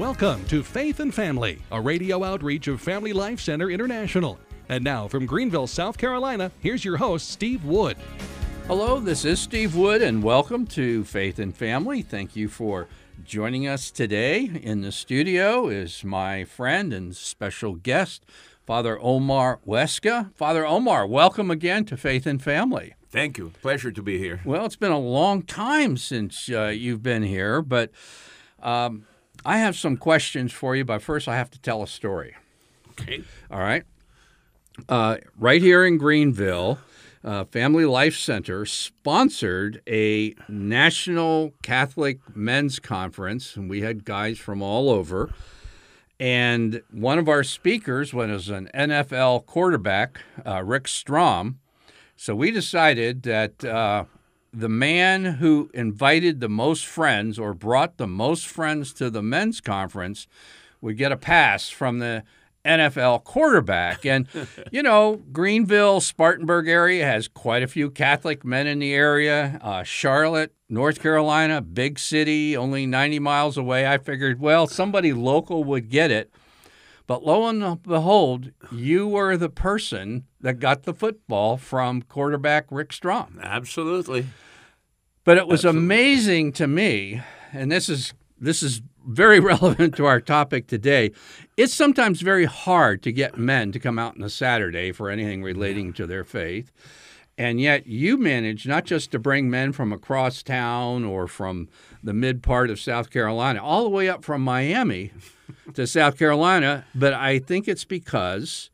Welcome to Faith and Family, a radio outreach of Family Life Center International. And now from Greenville, South Carolina, here's your host, Steve Wood. Hello, this is Steve Wood, and welcome to Faith and Family. Thank you for joining us today. In the studio is my friend and special guest, Father Omar Huesca. Father Omar, welcome again to Faith and Family. Thank you. Pleasure to be here. Well, it's been a long time since uh, you've been here, but um, I have some questions for you. But first, I have to tell a story. Okay. All right. Uh, right here in Greenville, uh, Family Life Center sponsored a National Catholic Men's Conference, and we had guys from all over. And one of our speakers was an NFL quarterback, uh, Rick Strom. So we decided that uh, the man who invited the most friends or brought the most friends to the men's conference would get a pass from the NFL quarterback. And, you know, Greenville, Spartanburg area has quite a few Catholic men in the area. Uh, Charlotte, North Carolina, big city, only 90 miles away. I figured, well, somebody local would get it. But lo and behold, you were the person that got the football from quarterback Rick Strom. Absolutely. But it was Absolutely. amazing to me, and this is this is very relevant to our topic today. It's sometimes very hard to get men to come out on a Saturday for anything relating to their faith. And yet you managed not just to bring men from across town or from the mid part of South Carolina, all the way up from Miami to South Carolina, but I think it's because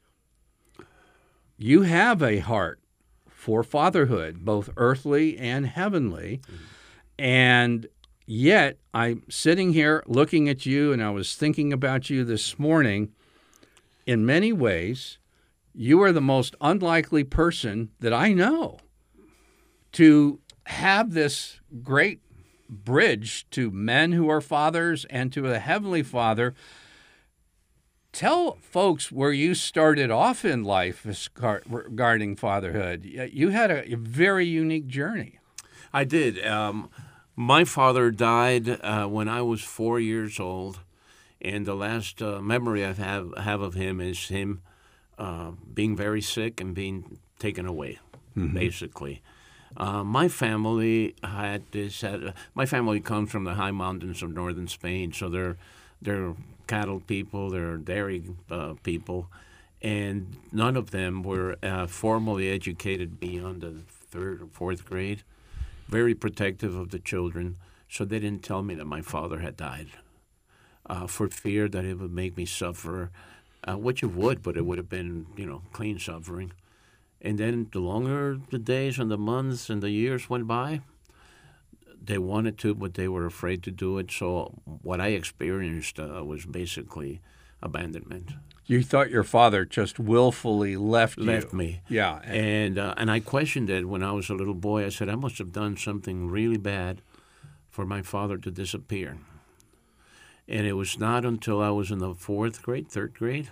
you have a heart for fatherhood, both earthly and heavenly. And yet, I'm sitting here looking at you, and I was thinking about you this morning. In many ways, you are the most unlikely person that I know to have this great bridge to men who are fathers and to a heavenly father tell folks where you started off in life regarding fatherhood. You had a very unique journey. I did. Um, my father died uh, when I was four years old, and the last uh, memory I have have of him is him uh, being very sick and being taken away, mm-hmm. basically. Uh, my family had this. Had, my family comes from the high mountains of northern Spain, so they're they're cattle people, they're dairy uh, people, and none of them were uh, formally educated beyond the third or fourth grade. Very protective of the children, so they didn't tell me that my father had died, uh, for fear that it would make me suffer, uh, which it would, but it would have been you know clean suffering. And then the longer the days and the months and the years went by, they wanted to, but they were afraid to do it. So what I experienced uh, was basically abandonment. You thought your father just willfully left left you. me. Yeah, and uh, and I questioned it when I was a little boy. I said I must have done something really bad for my father to disappear. And it was not until I was in the fourth grade, third grade,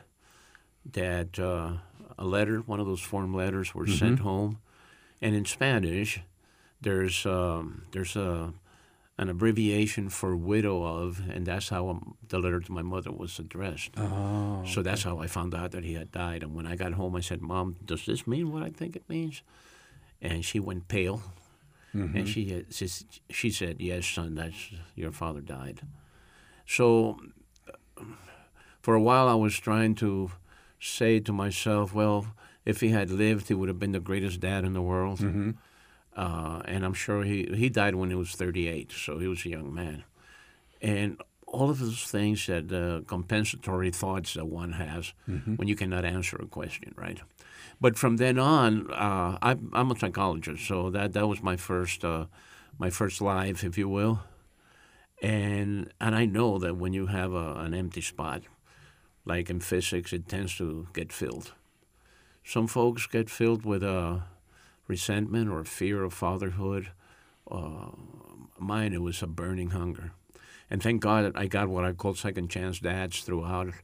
that uh, a letter, one of those form letters, were mm-hmm. sent home, and in Spanish there's um, there's a an abbreviation for widow of, and that's how the letter to my mother was addressed. Oh, so that's how I found out that he had died. And when I got home, I said, "Mom, does this mean what I think it means?" And she went pale, mm-hmm. and she, she she said, "Yes, son, that's your father died." So for a while, I was trying to say to myself, "Well, if he had lived, he would have been the greatest dad in the world." Mm-hmm uh, and I'm sure he he died when he was 38, so he was a young man. And all of those things that uh, compensatory thoughts that one has mm-hmm. when you cannot answer a question, right? But from then on, uh, I, am a psychologist, so that that was my first uh, my first life, if you will. And and I know that when you have a, an empty spot, like in physics, it tends to get filled. Some folks get filled with a uh, resentment or fear of fatherhood. Uh, mine, it was a burning hunger. And thank God I got what I call second chance dads throughout.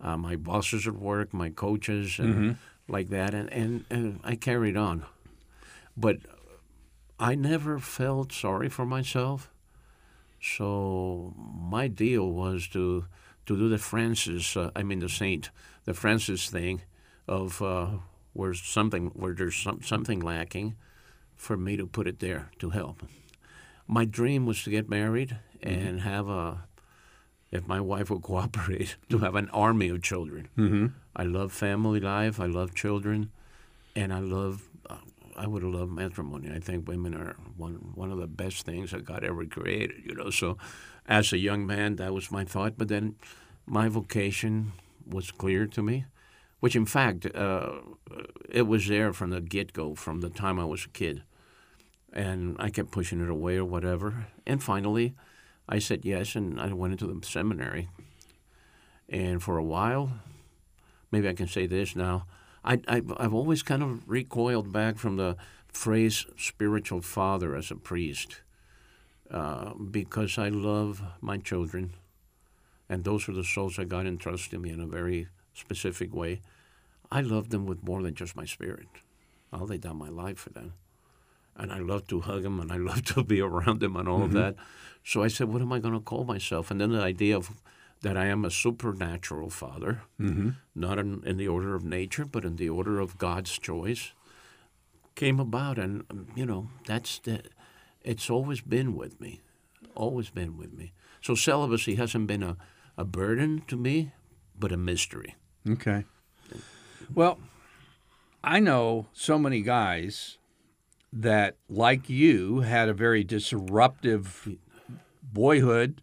Uh, my bosses at work, my coaches, and mm-hmm. like that. And, and, and I carried on. But I never felt sorry for myself. So my deal was to to do the Francis, uh, I mean the Saint, the Francis thing, of uh, where something where there's some, something lacking, for me to put it there to help. My dream was to get married and have a, if my wife would cooperate, to have an army of children. Mm-hmm. I love family life. I love children, and I love. Uh, I would love matrimony. I think women are one one of the best things that God ever created. You know, so as a young man, that was my thought. But then, my vocation was clear to me, which in fact, uh, it was there from the get go, from the time I was a kid, and I kept pushing it away or whatever. And finally, I said yes, and I went into the seminary. And for a while, maybe I can say this now. I, I, I've always kind of recoiled back from the phrase spiritual father as a priest uh, because I love my children, and those are the souls that God entrusted me in a very specific way. I love them with more than just my spirit. I'll lay down my life for them. And I love to hug them and I love to be around them and all mm-hmm. of that. So I said, what am I going to call myself? And then the idea of that I am a supernatural father, mm-hmm. not in, in, the order of nature, but in the order of God's choice, came about. And, um, you know, that's the, it's always been with me, always been with me. So celibacy hasn't been a, a burden to me, but a mystery. Okay. Well, I know so many guys that, like you, had a very disruptive boyhood,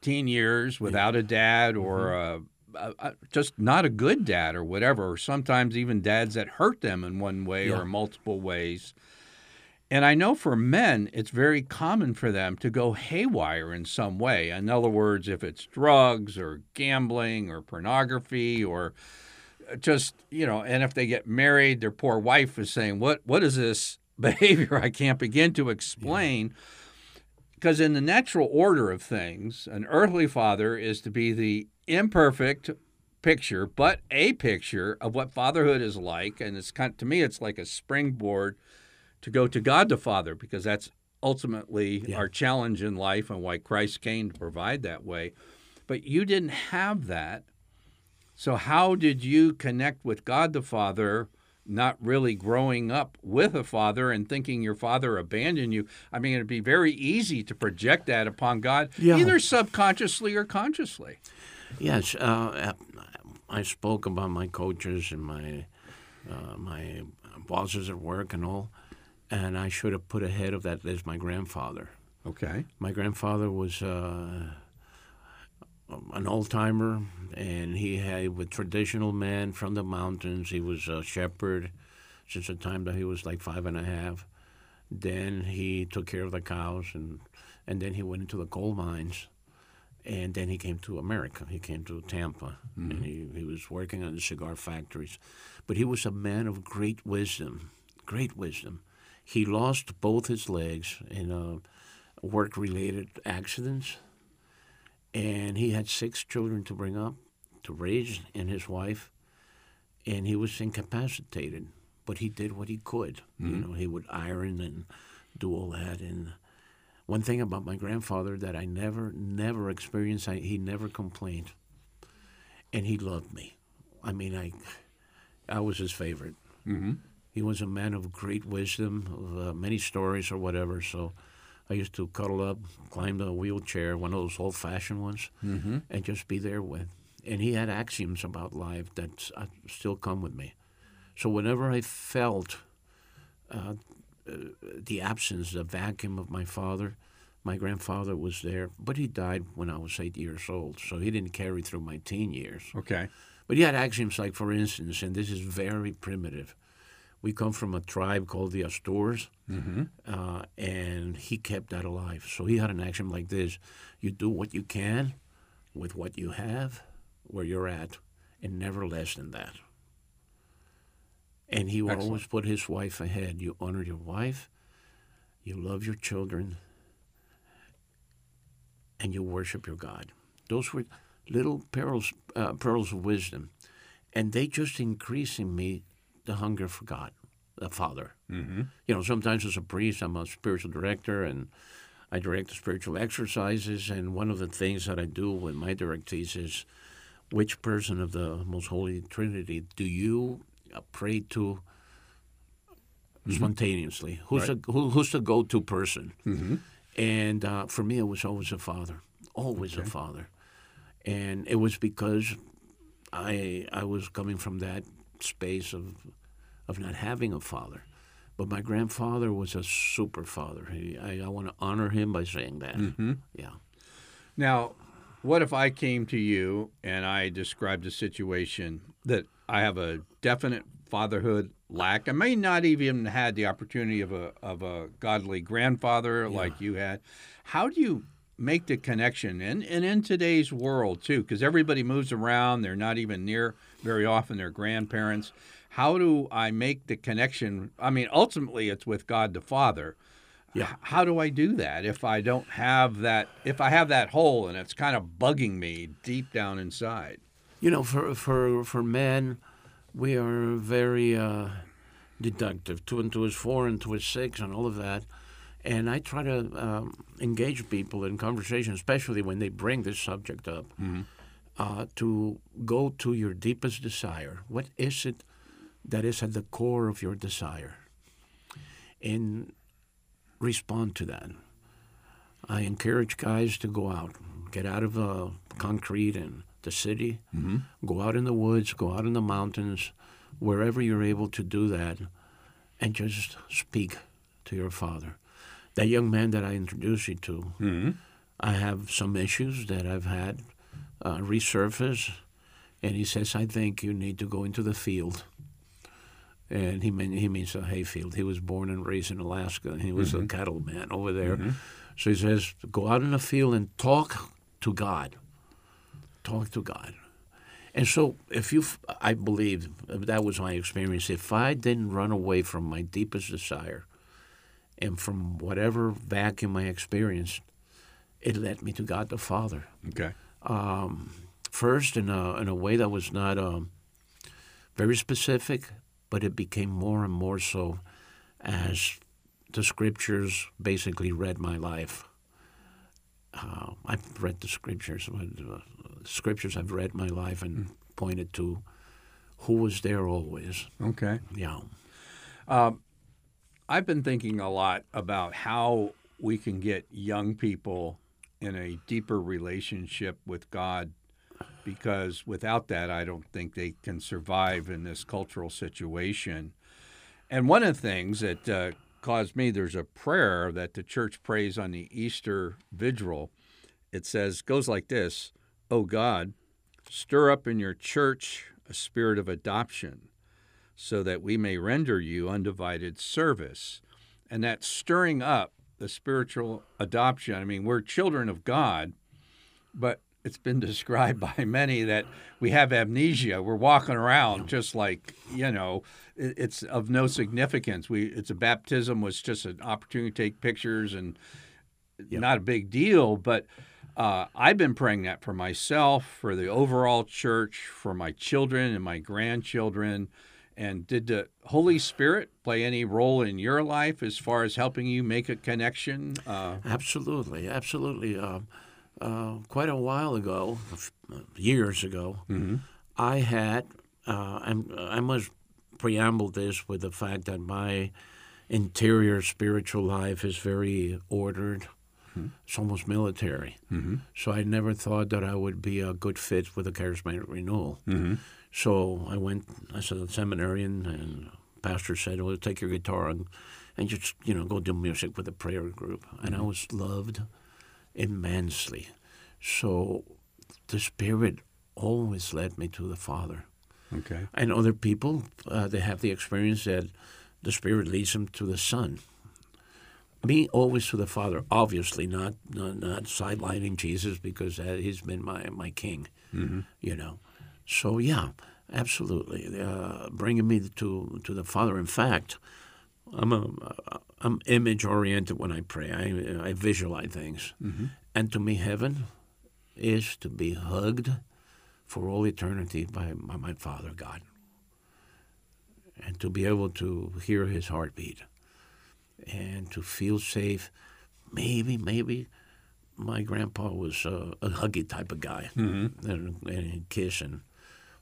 teen years without a dad or mm-hmm. a, a, a, just not a good dad or whatever, or sometimes even dads that hurt them in one way yeah. or multiple ways. And I know for men, it's very common for them to go haywire in some way. In other words, if it's drugs or gambling or pornography or uh, just, you know, and if they get married, their poor wife is saying, What what is this behavior I can't begin to explain? Yeah. Because in the natural order of things, an earthly father is to be the imperfect picture, but a picture of what fatherhood is like. And it's kind of, to me, it's like a springboard to go to God the Father, because that's ultimately yeah. our challenge in life and why Christ came to provide that way. But you didn't have that. So, how did you connect with God the Father? not really growing up with a father and thinking your father abandoned you. I mean, it'd be very easy to project that upon God, yeah. either subconsciously or consciously. Yes, uh, I spoke about my coaches and my uh, my bosses at work and all, and I should have put ahead of that list my grandfather. Okay. My grandfather was. Uh, an old timer, and he had a traditional man from the mountains. He was a shepherd since the time that he was like five and a half. Then he took care of the cows, and and then he went into the coal mines, and then he came to America. He came to Tampa, mm-hmm. and he, he was working on the cigar factories. But he was a man of great wisdom, great wisdom. He lost both his legs in a work-related accidents and he had six children to bring up, to raise, and his wife, and he was incapacitated. But he did what he could. Mm-hmm. You know, he would iron and do all that. And one thing about my grandfather that I never, never experienced, I, he never complained, and he loved me. I mean, I, I was his favorite. Mm-hmm. He was a man of great wisdom, of uh, many stories or whatever. So I used to cuddle up, climb the wheelchair, one of those old fashioned ones, mm-hmm. and just be there with. And he had axioms about life that uh, still come with me. So whenever I felt uh, uh, the absence, the vacuum of my father, my grandfather was there, but he died when I was eight years old, so he didn't carry through my teen years. Okay. But he had axioms like, for instance, and this is very primitive we come from a tribe called the Astures, mm-hmm. uh, and he kept that alive. So he had an action like this: you do what you can with what you have, where you're at, and never less than that. And he would Excellent. always put his wife ahead. You honor your wife, you love your children, and you worship your God. Those were little pearls, uh, pearls of wisdom, and they just increase in me the hunger for God, the Father. Mm-hmm. You know, sometimes as a priest, I'm a spiritual director, and I direct the spiritual exercises, and one of the things that I do with my directees is which person of the Most Holy Trinity do you pray to spontaneously? Who's, Right. the, who, who's the go to person? And uh, for me, it was always a father, always a father. And it was because I, I was coming from that space of, of not having a father. But my grandfather was a super father. He, I, I want to honor him by saying that. Mm-hmm. Yeah. Now, what if I came to you and I described a situation that I have a definite fatherhood lack? I may not even had the opportunity of a of a godly grandfather like you had. How do you make the connection? And and in today's world too, because everybody moves around, they're not even near very often their grandparents. How do I make the connection? I mean, ultimately, it's with God the Father. Yeah. How do I do that if I don't have that? If I have that hole and it's kind of bugging me deep down inside. You know, for for for men, we are very uh, deductive. Two and two is four, and two is six, and all of that. And I try to um, engage people in conversation, especially when they bring this subject up, uh, to go to your deepest desire. What is it that is at the core of your desire? And respond to that. I encourage guys to go out, get out of uh, concrete and the city, go out in the woods, go out in the mountains, wherever you're able to do that, and just speak to your father. That young man that I introduced you to, mm-hmm. I have some issues that I've had uh, resurface, and he says, I think you need to go into the field. And he mean, he means a hayfield. He was born and raised in Alaska. And he was a mm-hmm. cattleman over there. Mm-hmm. So he says, go out in the field and talk to God. Talk to God. And so, if you, I believe that was my experience. If I didn't run away from my deepest desire, and from whatever vacuum I experienced, it led me to God the Father Okay. um, first in a in a way that was not um, very specific, but it became more and more so as the scriptures basically read my life. Uh, I've read the scriptures. uh, scriptures I've read my life and pointed to who was there always. Okay. Yeah. I've been thinking a lot about how we can get young people in a deeper relationship with God because without that, I don't think they can survive in this cultural situation. And one of the things that uh, caused me, there's a prayer that the church prays on the Easter Vigil. It says, goes like this Oh God, stir up in your church a spirit of adoption so that we may render you undivided service. And that stirring up the spiritual adoption, I mean, we're children of God, but it's been described by many that we have amnesia. We're walking around just like, you know, it's of no significance. We it's a baptism was just an opportunity to take pictures and not a big deal, but uh, I've been praying that for myself, for the overall church, for my children and my grandchildren. And did the Holy Spirit play any role in your life as far as helping you make a connection? Uh, Absolutely, absolutely. Uh, uh, quite a while ago, years ago, I had. Uh, I'm, I must preamble this with the fact that my interior spiritual life is very ordered. It's almost military. So I never thought that I would be a good fit with a charismatic renewal. So I went as the seminarian, and pastor said, "Well, take your guitar and, and just you know go do music with a prayer group." And I was loved immensely. So the Spirit always led me to the Father. okay. And other people, uh, they have the experience that the Spirit leads them to the Son. Me, always to the Father. Obviously, not not, not sidelining Jesus because uh, he's been my my King. You know, so yeah, absolutely, uh, bringing me to to the Father. In fact, I'm a I'm image oriented when I pray. I I visualize things, and to me, heaven is to be hugged for all eternity by, by my Father God, and to be able to hear His heartbeat, and to feel safe. Maybe, maybe my grandpa was uh, a huggy type of guy, mm-hmm. and, and kiss and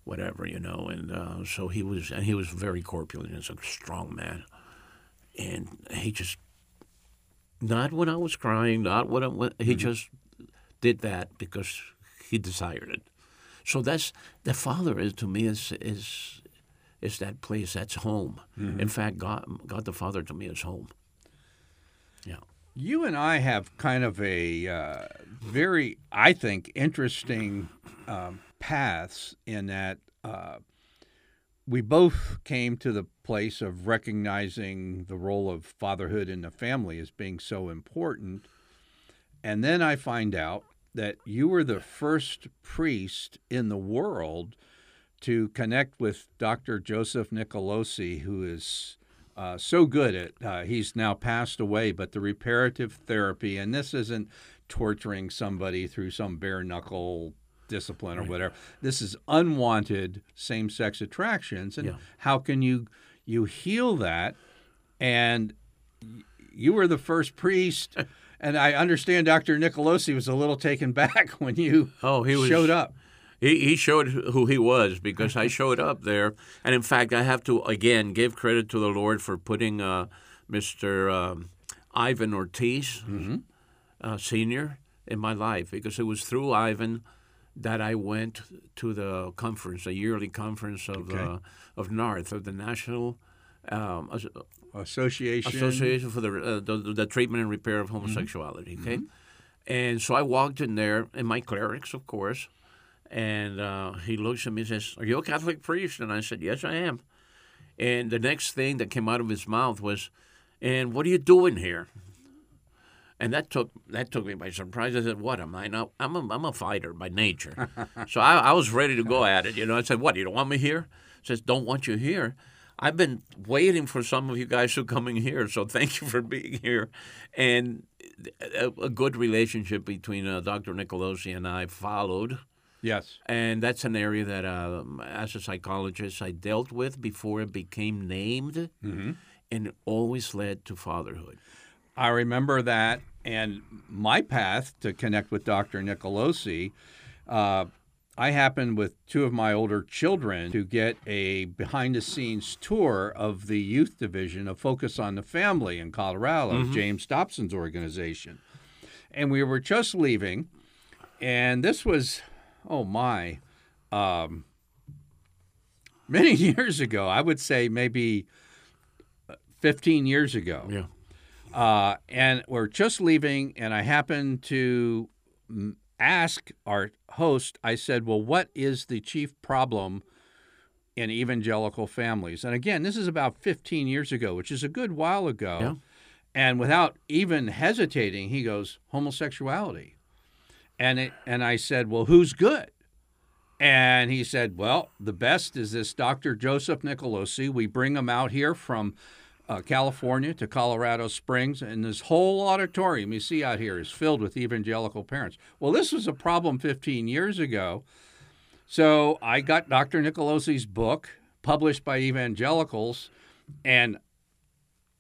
whatever, you know. And uh, so he was, and he was very corpulent. He's a strong man, and he just not when I was crying, not when, I, when he mm-hmm. just did that because he desired it. So that's the father is to me is is is that place that's home. Mm-hmm. In fact, God God the Father to me is home. Yeah. You and I have kind of a uh, very, I think, interesting um, paths in that uh, we both came to the place of recognizing the role of fatherhood in the family as being so important. And then I find out that you were the first priest in the world to connect with Dr. Joseph Nicolosi, who is uh, so good at, uh, he's now passed away, but the reparative therapy, and this isn't torturing somebody through some bare knuckle discipline or right. whatever. This is unwanted same sex attractions. And yeah. how can you you heal that? And you were the first priest. and I understand Dr. Nicolosi was a little taken back when you oh, he was, showed up. He, he showed who he was because I showed up there. And in fact, I have to, again, give credit to the Lord for putting uh, Mr. Um, Ivan Ortiz, mm-hmm. uh, Sr., in my life because it was through Ivan that I went to the conference, a yearly conference of okay. uh, of NARTH, of the National um, Association Association for the, uh, the, the treatment and repair of homosexuality. Mm-hmm. Okay, mm-hmm. and so I walked in there, and my clerics, of course, and uh, he looks at me and says, Are you a Catholic priest? And I said, Yes, I am. And the next thing that came out of his mouth was, And what are you doing here? And that took that took me by surprise. I said, "What am I? Now I'm a, I'm a fighter by nature, so I, I was ready to go at it. You know, I said, "What? You don't want me here?" He says, "Don't want you here." I've been waiting for some of you guys to come in here, so thank you for being here. And a, a good relationship between uh, Dr. Nicolosi and I followed. Yes. And that's an area that, uh, as a psychologist, I dealt with before it became named, mm-hmm. and it always led to fatherhood. I remember that. And my path to connect with Dr. Nicolosi, uh, I happened with two of my older children to get a behind the scenes tour of the youth division of Focus on the Family in Colorado, mm-hmm. James Dobson's organization. And we were just leaving, and this was oh my, um, many years ago. I would say maybe uh, 15 years ago. Yeah. Uh, and we're just leaving, and I happened to ask our host, I said, Well, what is the chief problem in evangelical families? And again, this is about 15 years ago, which is a good while ago. Yeah. And without even hesitating, he goes, Homosexuality. And it, and I said, "Well, who's good?" And he said, "Well, the best is this Dr. Joseph Nicolosi. We bring him out here from uh, California to Colorado Springs, and this whole auditorium you see out here is filled with evangelical parents. Well, this was a problem 15 years ago. So I got Dr. Nicolosi's book published by evangelicals, and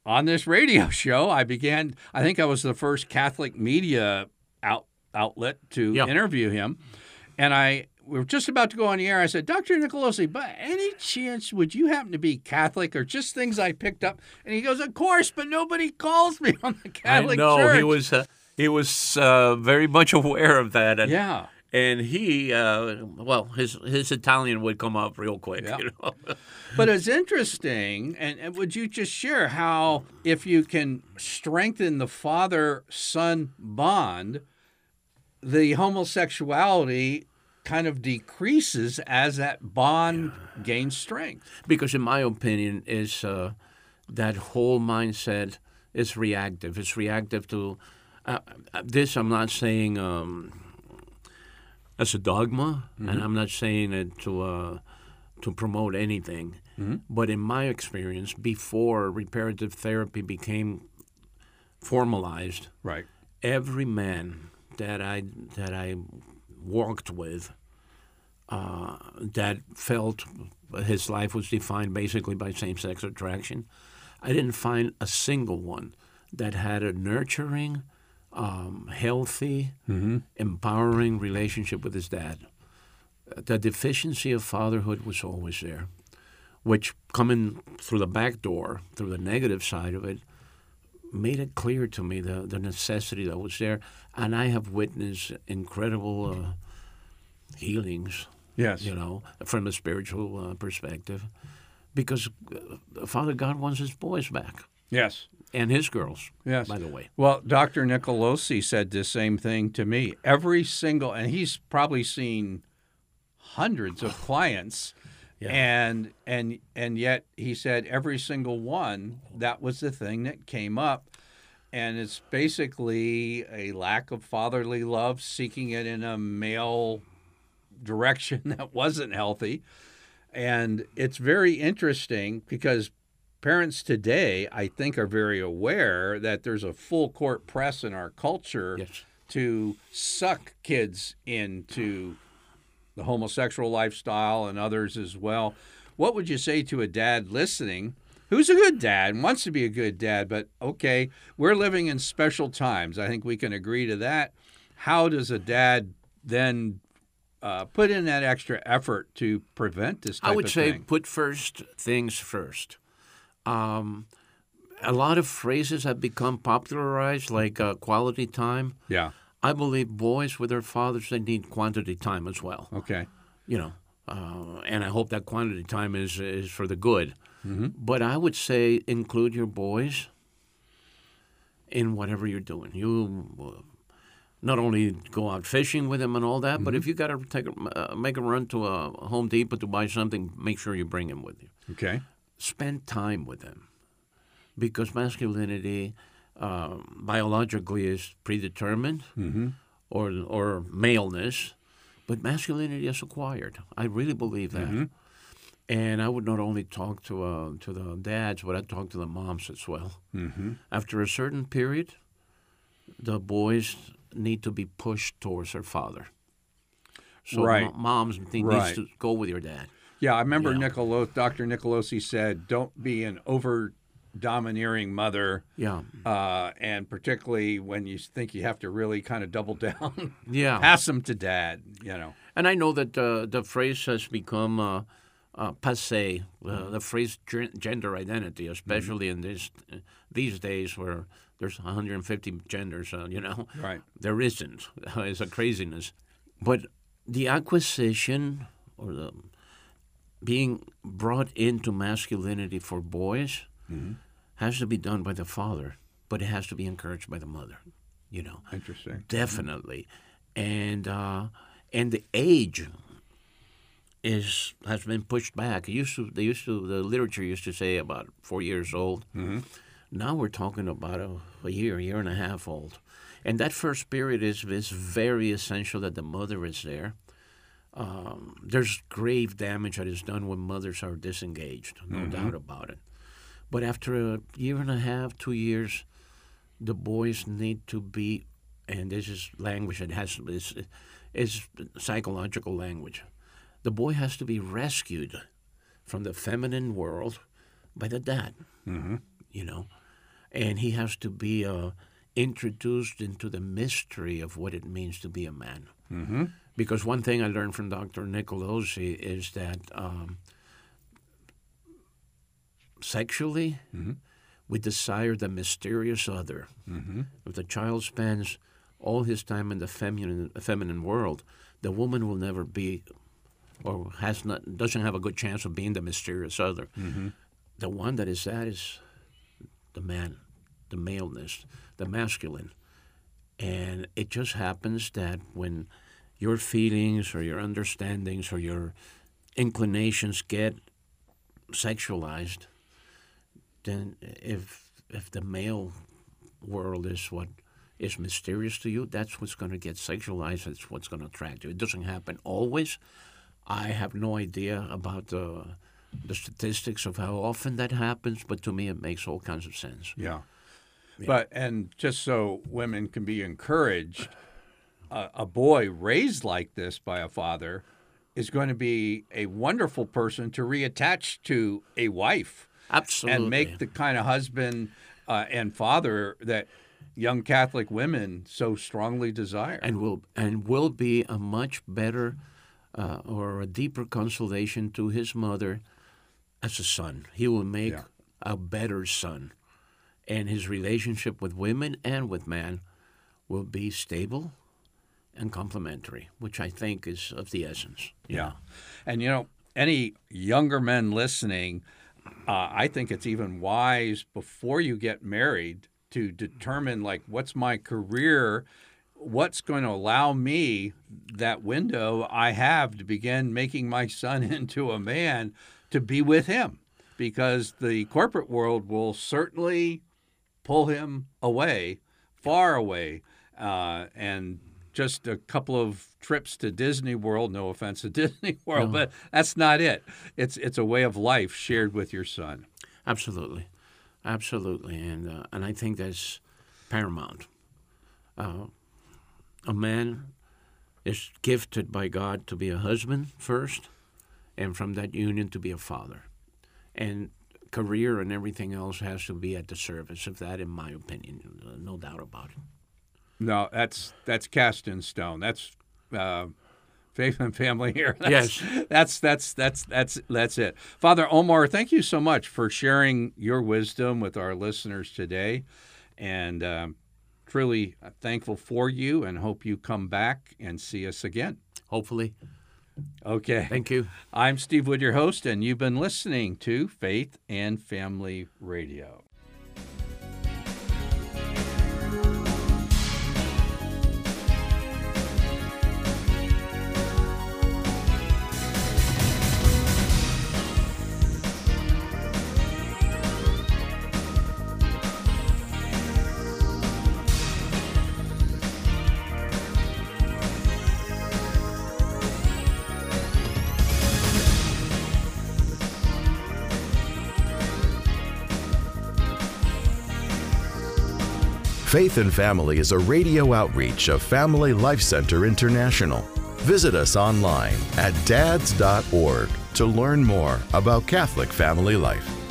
on this radio show, I began. I think I was the first Catholic media out outlet to interview him. And I we were just about to go on the air. I said, Dr. Nicolosi, by any chance would you happen to be Catholic or just things I picked up? And he goes, Of course, but nobody calls me on the Catholic I know. Church. He was uh, he was uh, very much aware of that. And, yeah. And he, uh, well, his his Italian would come up real quick. Yeah. You know? but it's interesting, and, and would you just share how, if you can strengthen the father son bond, the homosexuality kind of decreases as that bond yeah. gains strength. Because, in my opinion, is uh, that whole mindset is reactive. It's reactive to uh, uh, this. I'm not saying um, as a dogma, mm-hmm. and I'm not saying it to uh, to promote anything. Mm-hmm. But in my experience, before reparative therapy became formalized, right, every man that I that I worked with uh, that felt his life was defined basically by same-sex attraction. I didn't find a single one that had a nurturing, um, healthy, empowering relationship with his dad. The deficiency of fatherhood was always there, which coming through the back door, through the negative side of it, made it clear to me the, the necessity that was there. And I have witnessed incredible uh, healings Yes. you know, from a spiritual uh, perspective, because uh, Father God wants his boys back Yes. and his girls. Yes. by the way. Well, Dr. Nicolosi said the same thing to me. Every single, and he's probably seen hundreds of clients, and and and yet he said every single one that was the thing that came up, and it's basically a lack of fatherly love, seeking it in a male direction that wasn't healthy, and it's very interesting because parents today, I think, are very aware that there's a full court press in our culture Yes. to suck kids into the homosexual lifestyle and others as well. What would you say to a dad listening who's a good dad and wants to be a good dad, but okay, we're living in special times. I think we can agree to that. How does a dad then uh, put in that extra effort to prevent this type I would say thing? put first things first. Um, a lot of phrases have become popularized, like uh, quality time. Yeah. I believe boys with their fathers they need quantity time as well. Okay. you know, uh, and I hope that quantity time is is for the good. Mm-hmm. But I would say include your boys in whatever you're doing. You uh, not only go out fishing with them and all that, Mm-hmm. but if you got to take a, uh, make a run to a Home Depot to buy something, make sure you bring them with you. Okay. Spend time with them, because masculinity um, biologically is predetermined, or or maleness, but masculinity is acquired. I really believe that. And I would not only talk to uh, to the dads, but I'd talk to the moms as well. Mm-hmm. After a certain period, the boys need to be pushed towards their father. So Right. mo- moms need Right. to go with your dad. Yeah, I remember Dr. Nicolosi said, "Don't be an over domineering mother, Yeah, uh, and particularly when you think you have to really kind of double down, yeah. pass them to dad." You know. And I know that uh, the phrase has become uh, uh, passe. Uh, Mm-hmm. the phrase gen- gender identity, especially in this these days where there's 150 genders. Uh, you know, Right. there isn't. it's a craziness. But the acquisition or the being brought into masculinity for boys Mm-hmm. has to be done by the father, but it has to be encouraged by the mother. You know, Interesting. definitely, and uh, and the age is has been pushed back. It used to they used to the literature used to say about four years old. Now we're talking about a, a year, year and a half old, and that first period is is very essential that the mother is there. Um, there's grave damage that is done when mothers are disengaged, no doubt about it. But after a year and a half, two years, the boys need to be, and this is language that has is, is psychological language. The boy has to be rescued from the feminine world by the dad. Mm-hmm. You know, and he has to be uh, introduced into the mystery of what it means to be a man. Mm-hmm. Because one thing I learned from Dr. Nicolosi is that um, sexually, mm-hmm. we desire the mysterious other. Mm-hmm. If the child spends all his time in the feminine, feminine world, the woman will never be, or has not, doesn't have a good chance of being the mysterious other. Mm-hmm. The one that is that is the man, the maleness, the masculine. And it just happens that when your feelings or your understandings or your inclinations get sexualized, then if if the male world is what is mysterious to you, that's what's going to get sexualized. That's what's going to attract you. It doesn't happen always. I have no idea about the the statistics of how often that happens, but to me, it makes all kinds of sense. Yeah. But and just so women can be encouraged, a, a boy raised like this by a father is going to be a wonderful person to reattach to a wife Absolutely. and make the kind of husband uh, and father that young Catholic women so strongly desire. and will and will be a much better uh, or a deeper consolation to his mother as a son. He will make Yeah. a better son, and his relationship with women and with man will be stable and complementary, which I think is of the essence. Yeah. know. And, you know, any younger men listening, uh, I think it's even wise before you get married to determine, like, what's my career? What's going to allow me that window I have to begin making my son into a man to be with him? Because the corporate world will certainly pull him away, far away. Uh, and just a couple of trips to Disney World, no offense to Disney World, but that's not it. It's it's a way of life shared with your son. Absolutely, absolutely, and uh, and I think that's paramount. Uh, a man is gifted by God to be a husband first, and from that union to be a father, and career and everything else has to be at the service of that, in my opinion, no doubt about it. No, that's that's cast in stone. That's uh, faith and family here. That's, Yes. that's that's that's that's that's it. Father Omar, thank you so much for sharing your wisdom with our listeners today, and um, truly thankful for you, and hope you come back and see us again. Hopefully, Okay. thank you. I'm Steve Wood, your host, and you've been listening to Faith and Family Radio. Faith and Family is a radio outreach of Family Life Center International. Visit us online at dads.org to learn more about Catholic family life.